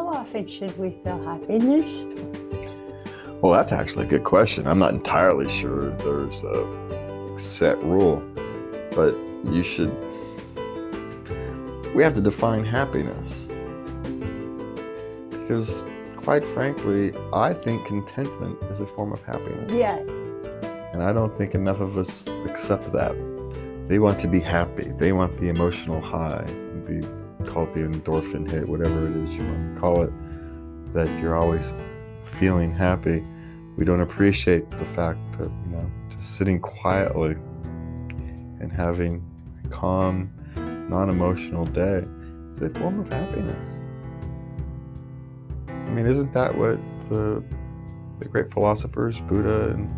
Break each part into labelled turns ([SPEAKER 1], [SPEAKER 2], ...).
[SPEAKER 1] often should we feel happiness?
[SPEAKER 2] Well, that's actually a good question. I'm not entirely sure there's a set rule, but you should. We have to define happiness. Because, quite frankly, I think contentment is a form of happiness.
[SPEAKER 1] Yes.
[SPEAKER 2] And I don't think enough of us accept that. They want to be happy, they want the emotional high, the call it the endorphin hit, whatever it is you want to call it, that you're always feeling happy. We don't appreciate the fact that, you know, just sitting quietly and having a calm, non emotional day is a form of happiness. I mean, isn't that what the, the great philosophers, Buddha and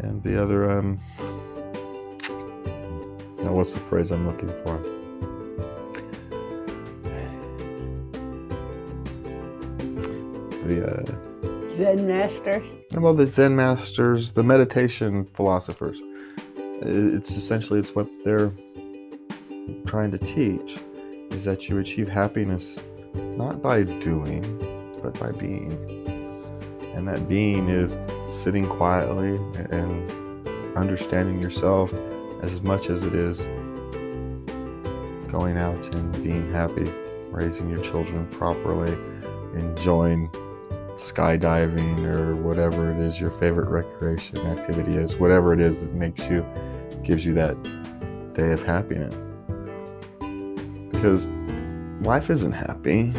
[SPEAKER 2] and the other um now what's the phrase I'm looking for? The uh,
[SPEAKER 1] Zen masters.
[SPEAKER 2] well, the Zen masters, the meditation philosophers. It's essentially it's what they're trying to teach is that you achieve happiness not by doing, but by being. And that being is sitting quietly and understanding yourself as much as it is going out and being happy, raising your children properly, enjoying skydiving or whatever it is your favorite recreation activity is, whatever it is that makes you, gives you that day of happiness. Because life isn't happy.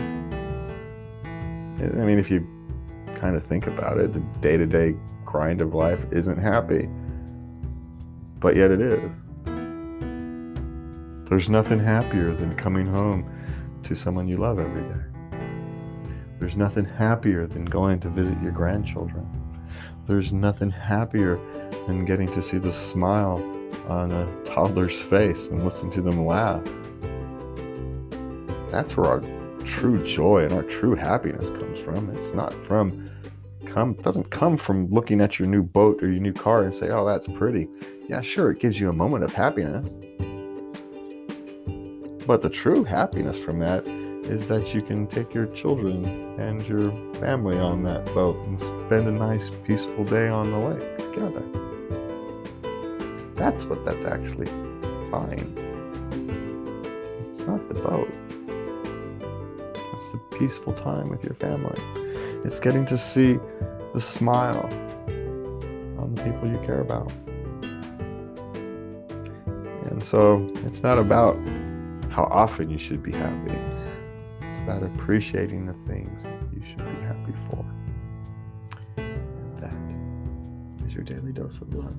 [SPEAKER 2] I mean, if you kind of think about it, the day to day grind of life isn't happy. But yet it is. There's nothing happier than coming home to someone you love every day. There's nothing happier than going to visit your grandchildren. There's nothing happier than getting to see the smile on a toddler's face and listen to them laugh. That's where our true joy and our true happiness comes from. It's not from come doesn't come from looking at your new boat or your new car and say, "Oh, that's pretty." Yeah, sure, it gives you a moment of happiness. But the true happiness from that is that you can take your children and your family on that boat and spend a nice, peaceful day on the lake together. That's what that's actually buying. It's not the boat, it's the peaceful time with your family. It's getting to see the smile on the people you care about. And so it's not about how often you should be happy about appreciating the things you should be happy for. And that is your daily dose of love.